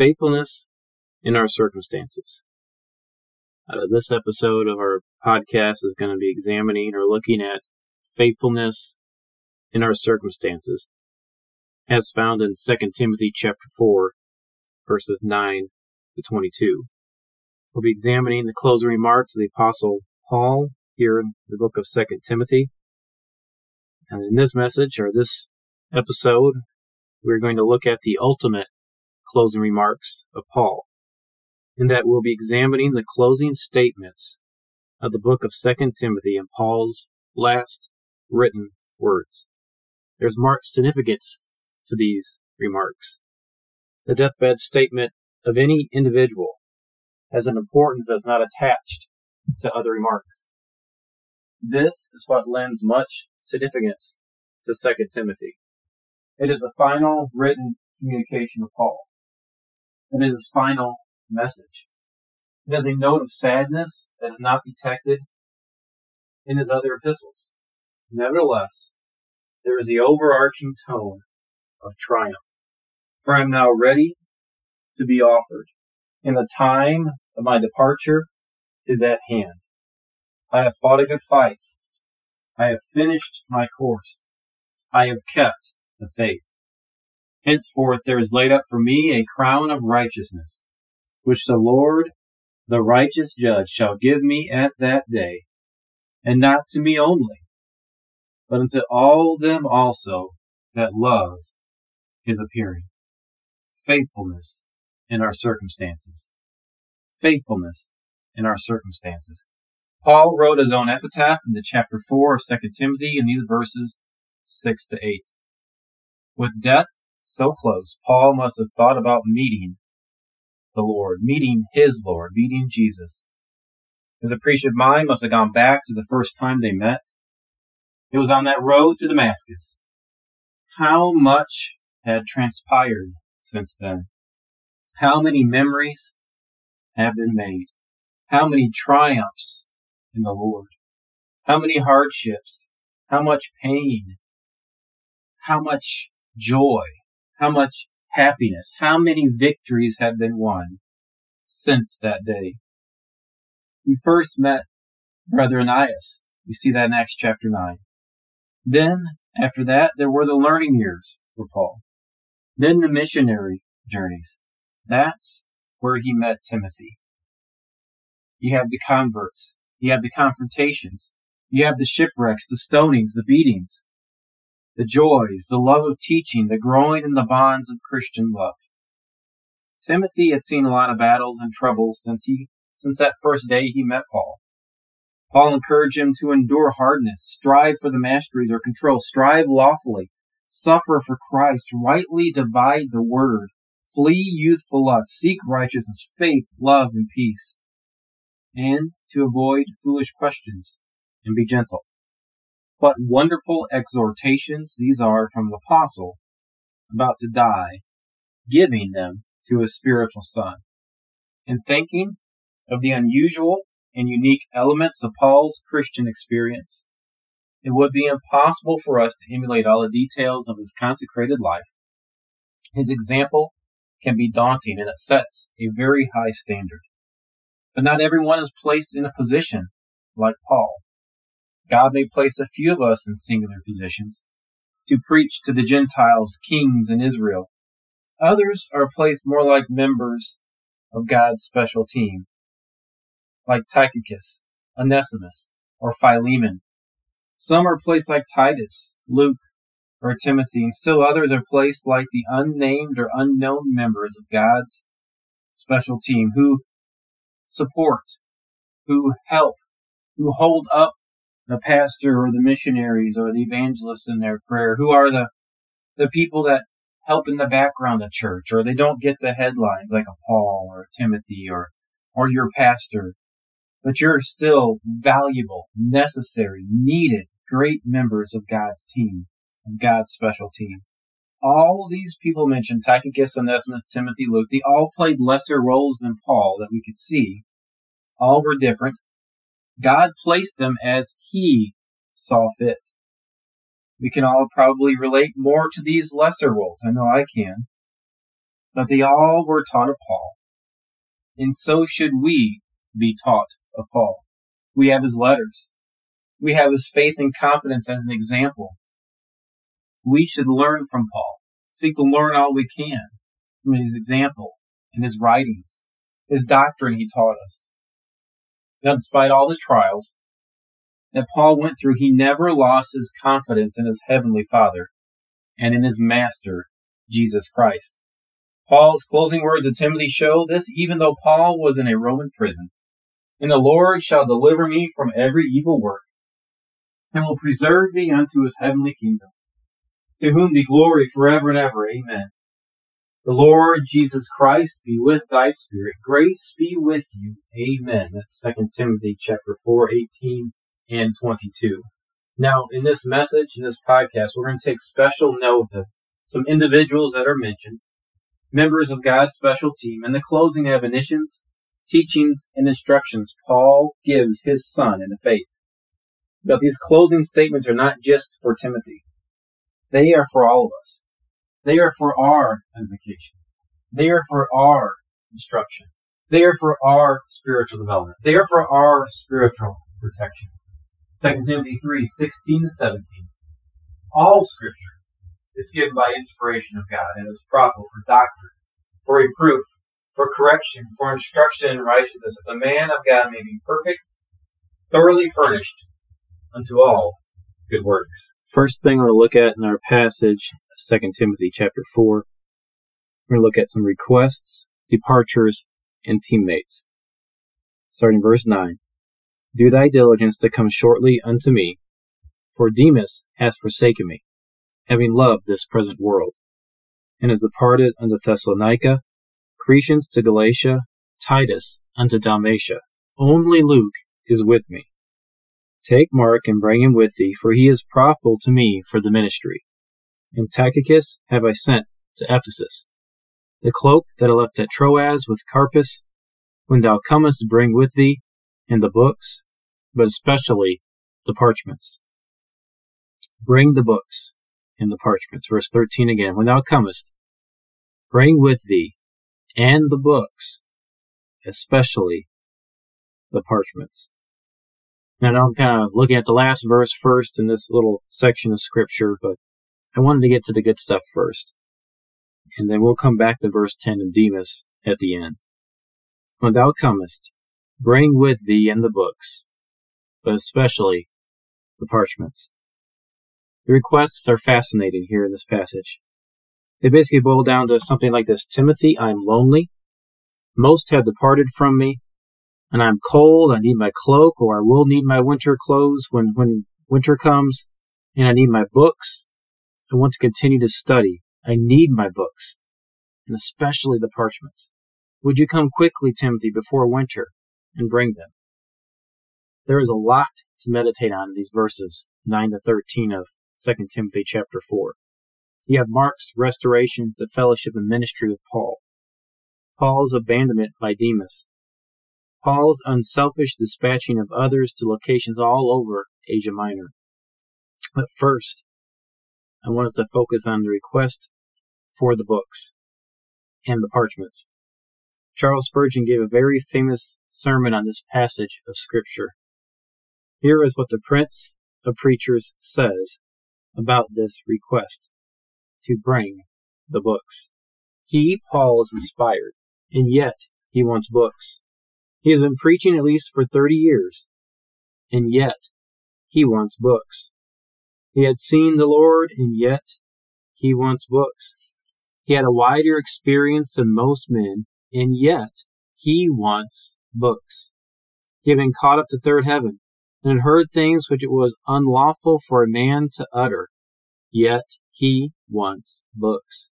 faithfulness in our circumstances. Uh, this episode of our podcast is going to be examining or looking at faithfulness in our circumstances, as found in 2 Timothy chapter 4, verses 9 to 22. We'll be examining the closing remarks of the Apostle Paul here in the book of 2 Timothy. And in this message, or this episode, we're going to look at the ultimate closing remarks of Paul, and that we'll be examining the closing statements of the book of 2 Timothy and Paul's last written words. There's marked significance to these remarks. The deathbed statement of any individual has an importance that's not attached to other remarks. This is what lends much significance to 2 Timothy. It is the final written communication of Paul. It is his final message. It has a note of sadness that is not detected in his other epistles. Nevertheless, there is the overarching tone of triumph. For I am now ready to be offered, and the time of my departure is at hand. I have fought a good fight. I have finished my course. I have kept the faith. Henceforth there is laid up for me a crown of righteousness, which the Lord, the righteous judge, shall give me at that day, and not to me only, but unto all them also that love his appearing. Faithfulness in our circumstances. Faithfulness in our circumstances. Paul wrote his own epitaph in the chapter 4 of 2 Timothy in these verses 6 to 8. With death so close, Paul must have thought about meeting the Lord, meeting his Lord, meeting Jesus. His appreciative mind must have gone back to the first time they met. It was on that road to Damascus. How much had transpired since then? How many memories have been made? How many triumphs in the Lord? How many hardships? How much pain? How much joy? How much happiness, how many victories have been won since that day. We first met Brother Ananias. We see that in Acts chapter 9. Then, after that, there were the learning years for Paul. Then the missionary journeys. That's where he met Timothy. You have the converts. You have the confrontations. You have the shipwrecks, the stonings, the beatings the joys, the love of teaching, the growing in the bonds of Christian love. Timothy had seen a lot of battles and troubles since he since that first day he met Paul. Paul encouraged him to endure hardness, strive for the masteries or control, strive lawfully, suffer for Christ, rightly divide the word, flee youthful lust, seek righteousness, faith, love, and peace, and to avoid foolish questions and be gentle. What wonderful exhortations these are from the apostle about to die, giving them to his spiritual son. In thinking of the unusual and unique elements of Paul's Christian experience, it would be impossible for us to emulate all the details of his consecrated life. His example can be daunting and it sets a very high standard. But not everyone is placed in a position like Paul. God may place a few of us in singular positions to preach to the Gentiles, kings, and Israel. Others are placed more like members of God's special team, like Tychicus, Onesimus, or Philemon. Some are placed like Titus, Luke, or Timothy, and still others are placed like the unnamed or unknown members of God's special team who support, who help, who hold up the pastor or the missionaries or the evangelists in their prayer? Who are the the people that help in the background of church, or they don't get the headlines like a Paul or a Timothy or or your pastor, but you're still valuable, necessary, needed, great members of God's team, of God's special team. All these people mentioned, Tychicus, Onesimus, Timothy, Luke, they all played lesser roles than Paul that we could see. All were different, God placed them as He saw fit. We can all probably relate more to these lesser roles. I know I can. but they all were taught of Paul. And so should we be taught of Paul. We have his letters. We have his faith and confidence as an example. We should learn from Paul, seek to learn all we can from his example and his writings, his doctrine he taught us. Now, despite all the trials that Paul went through, he never lost his confidence in his heavenly Father and in his Master, Jesus Christ. Paul's closing words to Timothy show this even though Paul was in a Roman prison. And the Lord shall deliver me from every evil work, and will preserve me unto his heavenly kingdom. To whom be glory forever and ever. Amen. The Lord Jesus Christ be with thy spirit. Grace be with you. Amen. That's 2 Timothy chapter 4, 18 and 22. Now, in this message, in this podcast, we're going to take special note of some individuals that are mentioned, members of God's special team, and the closing admonitions, teachings, and instructions Paul gives his son in the faith. But these closing statements are not just for Timothy. They are for all of us. They are for our edification. They are for our instruction. They are for our spiritual development. They are for our spiritual protection. 2 Timothy 3, 16 to 17. All scripture is given by inspiration of God and is profitable for doctrine, for reproof, for correction, for instruction in righteousness, that the man of God may be perfect, thoroughly furnished unto all good works. First thing we'll look at in our passage, 2 Timothy chapter 4, we're going to look at some requests, departures, and teammates. Starting verse 9. Do thy diligence to come shortly unto me, for Demas hath forsaken me, having loved this present world, and is departed unto Thessalonica, Crescens to Galatia, Titus unto Dalmatia. Only Luke is with me. Take Mark and bring him with thee, for he is profitable to me for the ministry. And Tychicus have I sent to Ephesus. The cloak that I left at Troas with Carpus, when thou comest, bring with thee, and the books, but especially the parchments. Bring the books and the parchments. Verse 13 again. When thou comest, bring with thee and the books, especially the parchments. Now, I'm kind of looking at the last verse first in this little section of scripture, but I wanted to get to the good stuff first. And then we'll come back to verse 10 and Demas at the end. When thou comest, bring with thee and the books, but especially the parchments. The requests are fascinating here in this passage. They basically boil down to something like this Timothy, I'm lonely. Most have departed from me and I'm cold, I need my cloak, or I will need my winter clothes when, when winter comes, and I need my books. I want to continue to study. I need my books, and especially the parchments. Would you come quickly, Timothy, before winter, and bring them? There is a lot to meditate on in these verses 9 to 13 of 2 Timothy chapter 4. You have Mark's restoration, the fellowship and ministry of Paul. Paul's abandonment by Demas, Paul's unselfish dispatching of others to locations all over Asia Minor. But first, I want us to focus on the request for the books and the parchments. Charles Spurgeon gave a very famous sermon on this passage of Scripture. Here is what the Prince of Preachers says about this request to bring the books. He, Paul, is inspired, and yet he wants books. He has been preaching at least for 30 years, and yet he wants books. He had seen the Lord, and yet he wants books. He had a wider experience than most men, and yet he wants books. He had been caught up to third heaven, and had heard things which it was unlawful for a man to utter, yet he wants books.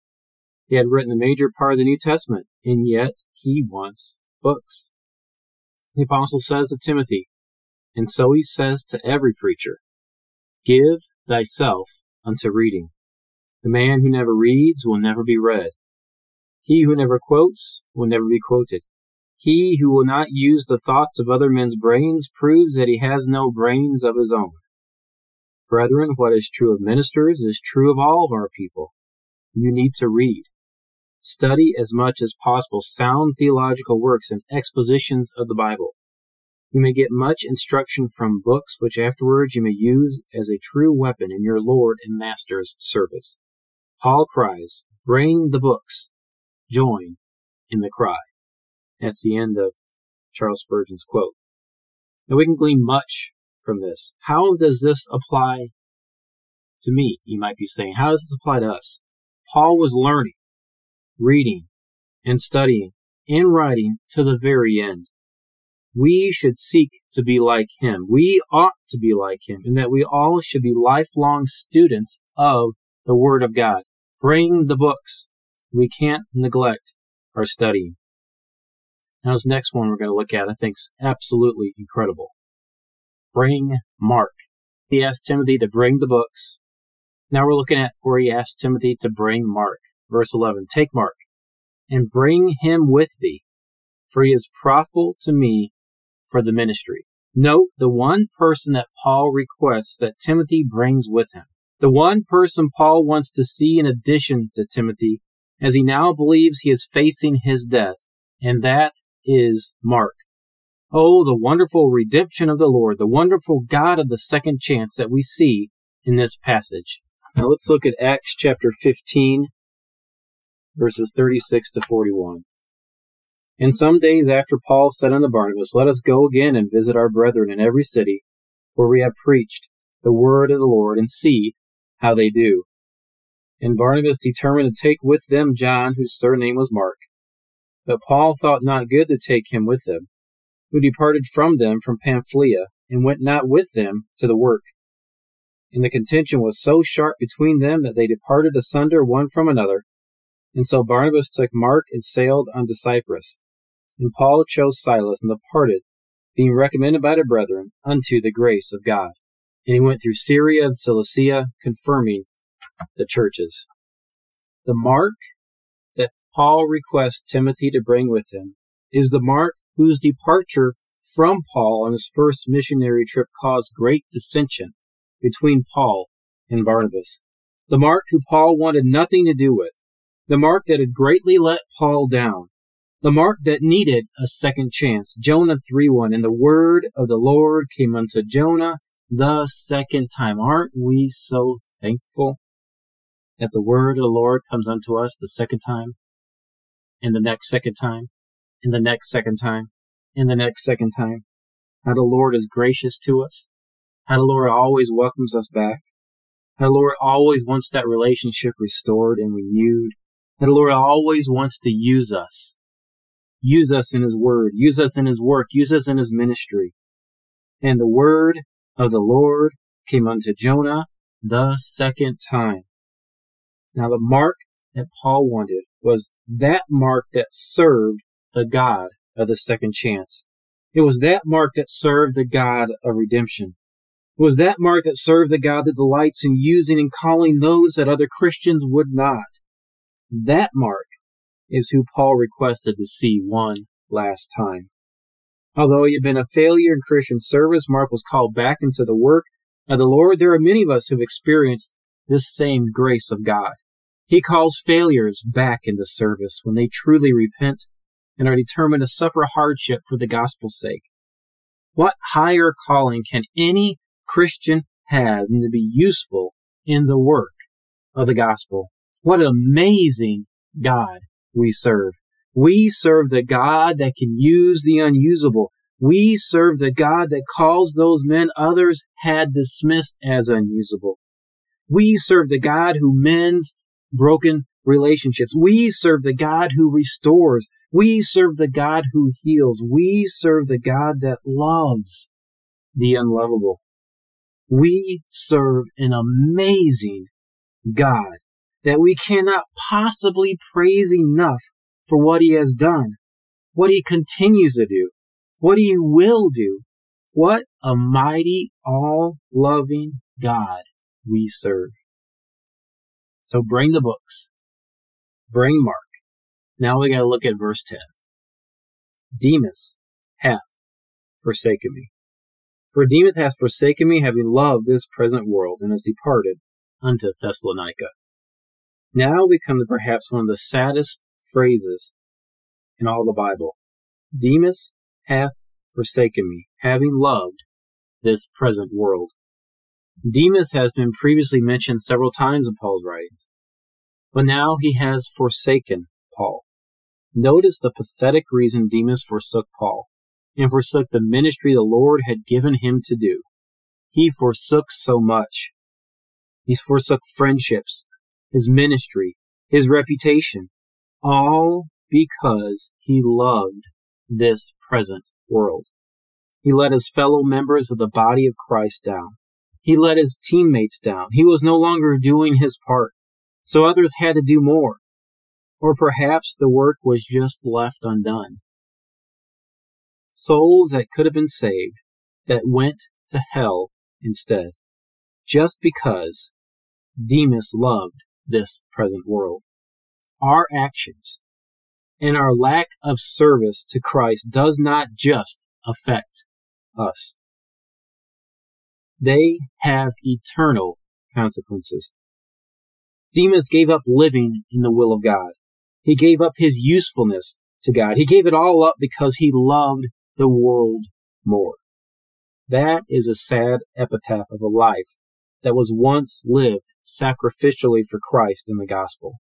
He had written a major part of the New Testament, and yet he wants books. The apostle says to Timothy, and so he says to every preacher, Give thyself unto reading. The man who never reads will never be read. He who never quotes will never be quoted. He who will not use the thoughts of other men's brains proves that he has no brains of his own. Brethren, what is true of ministers is true of all of our people. You need to read. Study as much as possible sound theological works and expositions of the Bible. You may get much instruction from books which afterwards you may use as a true weapon in your Lord and Master's service. Paul cries, Bring the books. Join in the cry. That's the end of Charles Spurgeon's quote. Now we can glean much from this. How does this apply to me? You might be saying, how does this apply to us? Paul was learning reading, and studying and writing to the very end. We should seek to be like him. We ought to be like him, and that we all should be lifelong students of the Word of God. Bring the books. We can't neglect our studying. Now, this next one we're going to look at, I think, is absolutely incredible. Bring Mark. He asked Timothy to bring the books. Now we're looking at where he asked Timothy to bring Mark. Verse 11 Take Mark, and bring him with thee, for he is profitable to me for the ministry. Note the one person that Paul requests that Timothy brings with him. The one person Paul wants to see in addition to Timothy, as he now believes he is facing his death, and that is Mark. Oh, the wonderful redemption of the Lord, the wonderful God of the second chance that we see in this passage. Now let's look at Acts chapter 15, verses 36 to 41. And some days after Paul said unto Barnabas, Let us go again and visit our brethren in every city where we have preached the word of the Lord and see how they do. And Barnabas determined to take with them John, whose surname was Mark. But Paul thought not good to take him with them, who departed from them from Pamphylia, and went not with them to the work. And the contention was so sharp between them that they departed asunder one from another, and so Barnabas took Mark and sailed unto Cyprus. And Paul chose Silas and departed, being recommended by the brethren unto the grace of God. And he went through Syria and Cilicia, confirming the churches. The mark that Paul requests Timothy to bring with him is the mark whose departure from Paul on his first missionary trip caused great dissension between Paul and Barnabas. The mark who Paul wanted nothing to do with the mark that had greatly let Paul down, the mark that needed a second chance. Jonah 3 1. And the word of the Lord came unto Jonah the second time. Aren't we so thankful that the word of the Lord comes unto us the second time, and the next second time, and the next second time, and the next second time? How the Lord is gracious to us. How the Lord always welcomes us back. How the Lord always wants that relationship restored and renewed how the Lord always wants to use us. Use us in His Word. Use us in His work. Use us in His ministry. And the word of the Lord came unto Jonah the second time. Now the mark that Paul wanted was that mark that served the God of the second chance. It was that mark that served the God of redemption. It was that mark that served the God that delights in using and calling those that other Christians would not. That mark is who Paul requested to see one last time. Although he had been a failure in Christian service, Mark was called back into the work of the Lord. There are many of us who've experienced this same grace of God. He calls failures back into service when they truly repent and are determined to suffer hardship for the gospel's sake. What higher calling can any Christian have than to be useful in the work of the gospel? What an amazing God we serve. We serve the God that can use the unusable. We serve the God that calls those men others had dismissed as unusable. We serve the God who mends broken relationships. We serve the God who restores. We serve the God who heals. We serve the God that loves the unlovable. We serve an amazing God that we cannot possibly praise enough for what he has done, what he continues to do, what he will do. What a mighty, all loving God we serve. So bring the books. Bring Mark. Now we gotta look at verse 10. Demas hath forsaken me. For Demas hath forsaken me, having loved this present world, and has departed unto Thessalonica. Now we come to perhaps one of the saddest phrases in all the Bible. Demas hath forsaken me, having loved this present world. Demas has been previously mentioned several times in Paul's writings, but now he has forsaken Paul. Notice the pathetic reason Demas forsook Paul and forsook the ministry the Lord had given him to do. He forsook so much. He forsook friendships, his ministry, his reputation, all because he loved this present world. He let his fellow members of the body of Christ down. He let his teammates down. He was no longer doing his part, so others had to do more. Or perhaps the work was just left undone. Souls that could have been saved that went to hell instead, just because Demas loved this present world. Our actions and our lack of service to Christ does not just affect us. They have eternal consequences. Demas gave up living in the will of God. He gave up his usefulness to God. He gave it all up because he loved the world more. That is a sad epitaph of a life that was once lived sacrificially for Christ in the gospel.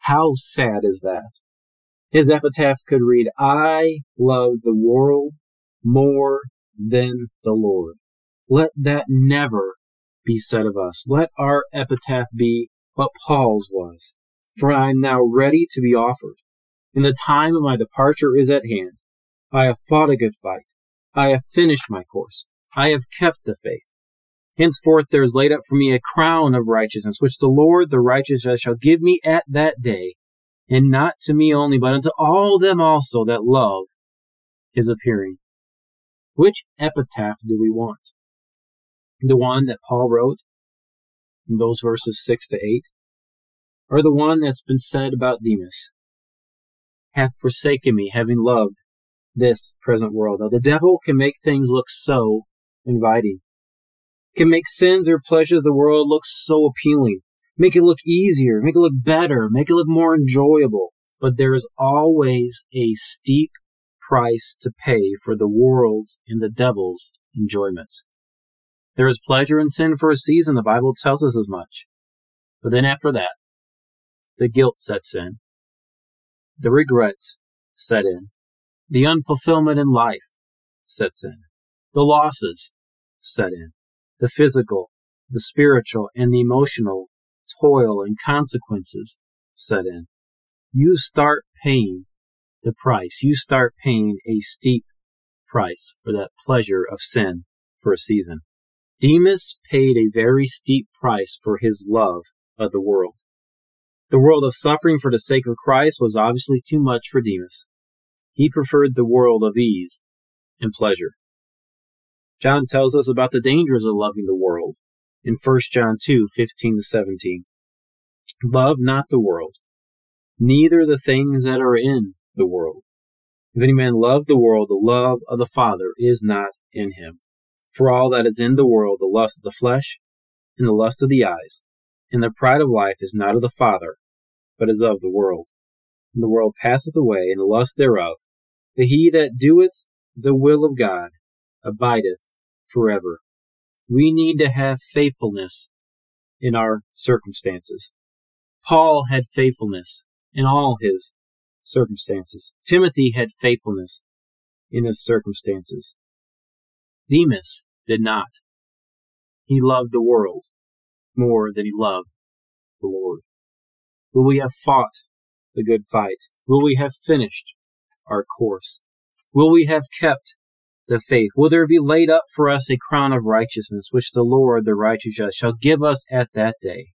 How sad is that? His epitaph could read, I love the world more than the Lord. Let that never be said of us. Let our epitaph be what Paul's was. For I am now ready to be offered, and the time of my departure is at hand. I have fought a good fight. I have finished my course. I have kept the faith. Henceforth there is laid up for me a crown of righteousness, which the Lord the righteous shall give me at that day, and not to me only, but unto all them also that love his appearing. Which epitaph do we want? The one that Paul wrote in those verses 6 to 8? Or the one that's been said about Demas? Hath forsaken me, having loved this present world. Now, the devil can make things look so inviting, can make sins or pleasure of the world look so appealing, make it look easier, make it look better, make it look more enjoyable. But there is always a steep price to pay for the world's and the devil's enjoyment. There is pleasure in sin for a season, the Bible tells us as much. But then after that, the guilt sets in, the regrets set in, the unfulfillment in life sets in, the losses set in, the physical, the spiritual, and the emotional toil and consequences set in. You start paying the price. You start paying a steep price for that pleasure of sin for a season. Demas paid a very steep price for his love of the world. The world of suffering for the sake of Christ was obviously too much for Demas. He preferred the world of ease and pleasure. John tells us about the dangers of loving the world in 1 John 2 15 to 17. Love not the world, neither the things that are in the world. If any man love the world, the love of the Father is not in him. For all that is in the world, the lust of the flesh, and the lust of the eyes, and the pride of life is not of the Father, but is of the world. And the world passeth away, and the lust thereof. But he that doeth the will of God abideth forever. We need to have faithfulness in our circumstances. Paul had faithfulness in all his circumstances. Timothy had faithfulness in his circumstances. Demas did not. He loved the world more than he loved the Lord. Will we have fought the good fight? Will we have finished our course? Will we have kept the faith? Will there be laid up for us a crown of righteousness, which the Lord, the righteous judge, shall give us at that day,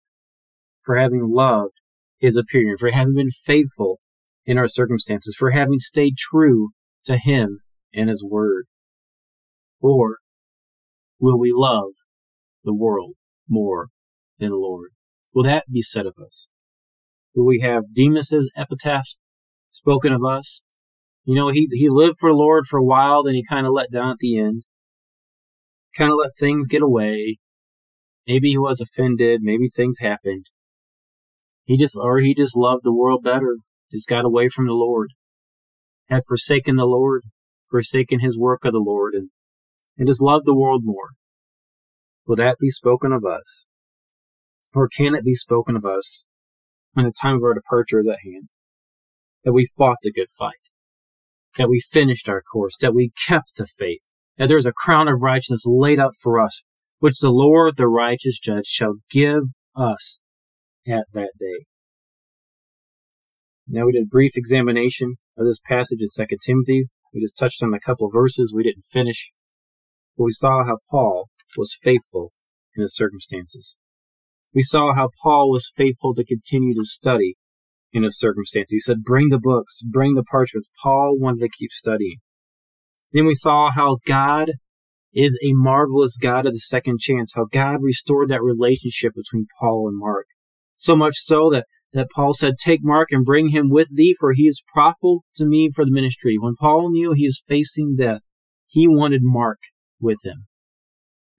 for having loved his appearing, for having been faithful in our circumstances, for having stayed true to Him and His Word? Or will we love the world more than the Lord? Will that be said of us? Will we have Demas's epitaph spoken of us? You know, he, he lived for the Lord for a while, then he kind of let down at the end. Kind of let things get away. Maybe he was offended. Maybe things happened. He just, or he just loved the world better just got away from the Lord, had forsaken the Lord, forsaken his work of the Lord, and, and just loved the world more. Will that be spoken of us? Or can it be spoken of us when the time of our departure is at hand? That we fought the good fight, that we finished our course, that we kept the faith, that there is a crown of righteousness laid up for us, which the Lord, the righteous judge, shall give us at that day. Now we did a brief examination of this passage in 2 Timothy. We just touched on a couple of verses we didn't finish. But we saw how Paul was faithful in his circumstances. We saw how Paul was faithful to continue to study in his circumstances. He said, Bring the books, bring the parchments. Paul wanted to keep studying. Then we saw how God is a marvelous God of the second chance, how God restored that relationship between Paul and Mark. So much so that, that Paul said, Take Mark and bring him with thee, for he is profitable to me for the ministry. When Paul knew he was facing death, he wanted Mark with him.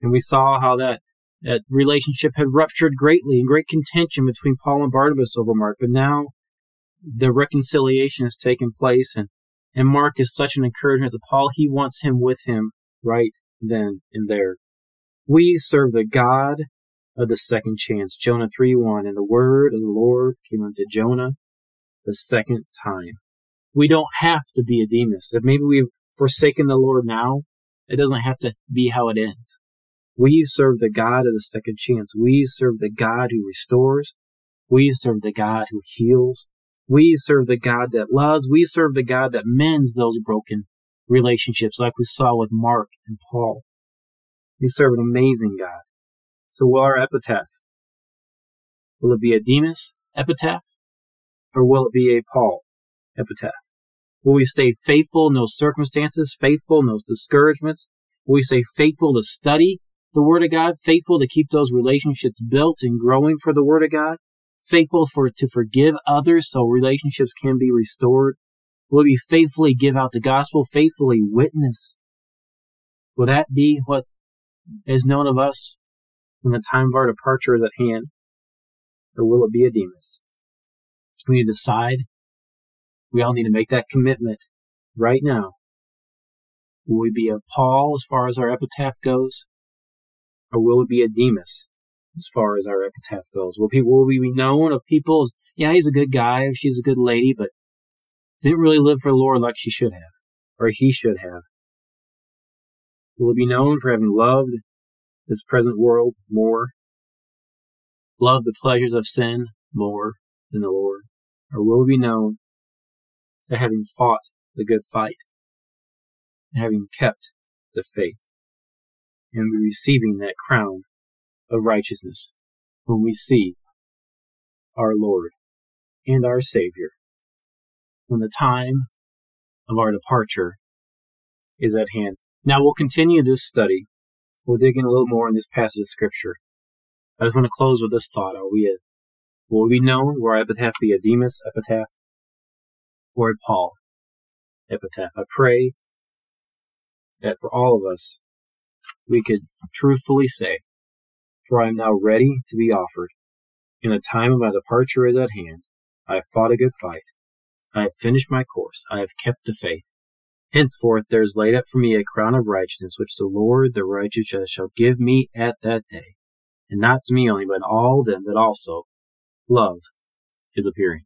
And we saw how that, that relationship had ruptured greatly and great contention between Paul and Barnabas over Mark. But now the reconciliation has taken place and, and Mark is such an encouragement to Paul. He wants him with him right then and there. We serve the God of the second chance. Jonah 3 1. And the word of the Lord came unto Jonah the second time. We don't have to be a Demas. If maybe we've forsaken the Lord now, it doesn't have to be how it ends. We serve the God of the second chance. We serve the God who restores. We serve the God who heals. We serve the God that loves. We serve the God that mends those broken relationships, like we saw with Mark and Paul. We serve an amazing God. So, will our epitaph? Will it be a Demas epitaph? Or will it be a Paul epitaph? Will we stay faithful in those circumstances, faithful in those discouragements? Will we stay faithful to study the Word of God, faithful to keep those relationships built and growing for the Word of God, faithful for to forgive others so relationships can be restored? Will we faithfully give out the gospel, faithfully witness? Will that be what is known of us when the time of our departure is at hand? Or will it be a Demas? We need to decide. We all need to make that commitment right now. Will we be a Paul as far as our epitaph goes? Or will we be a Demas as far as our epitaph goes? Will, people, will we be known of people yeah, he's a good guy, she's a good lady, but didn't really live for the Lord like she should have, or he should have? Will be known for having loved this present world more, loved the pleasures of sin more than the Lord? Or will be known to having fought the good fight, having kept the faith, and be receiving that crown of righteousness when we see our Lord and our Savior when the time of our departure is at hand. Now we'll continue this study. We'll dig in a little more in this passage of Scripture. I just want to close with this thought. Are we a, will we be known? Will our epitaph be a Demas epitaph or a Paul epitaph? I pray that for all of us, we could truthfully say, For I am now ready to be offered, and the time of my departure is at hand. I have fought a good fight. I have finished my course. I have kept the faith. Henceforth there is laid up for me a crown of righteousness, which the Lord, the righteous judge, shall give me at that day, and not to me only, but all them that also love is appearing.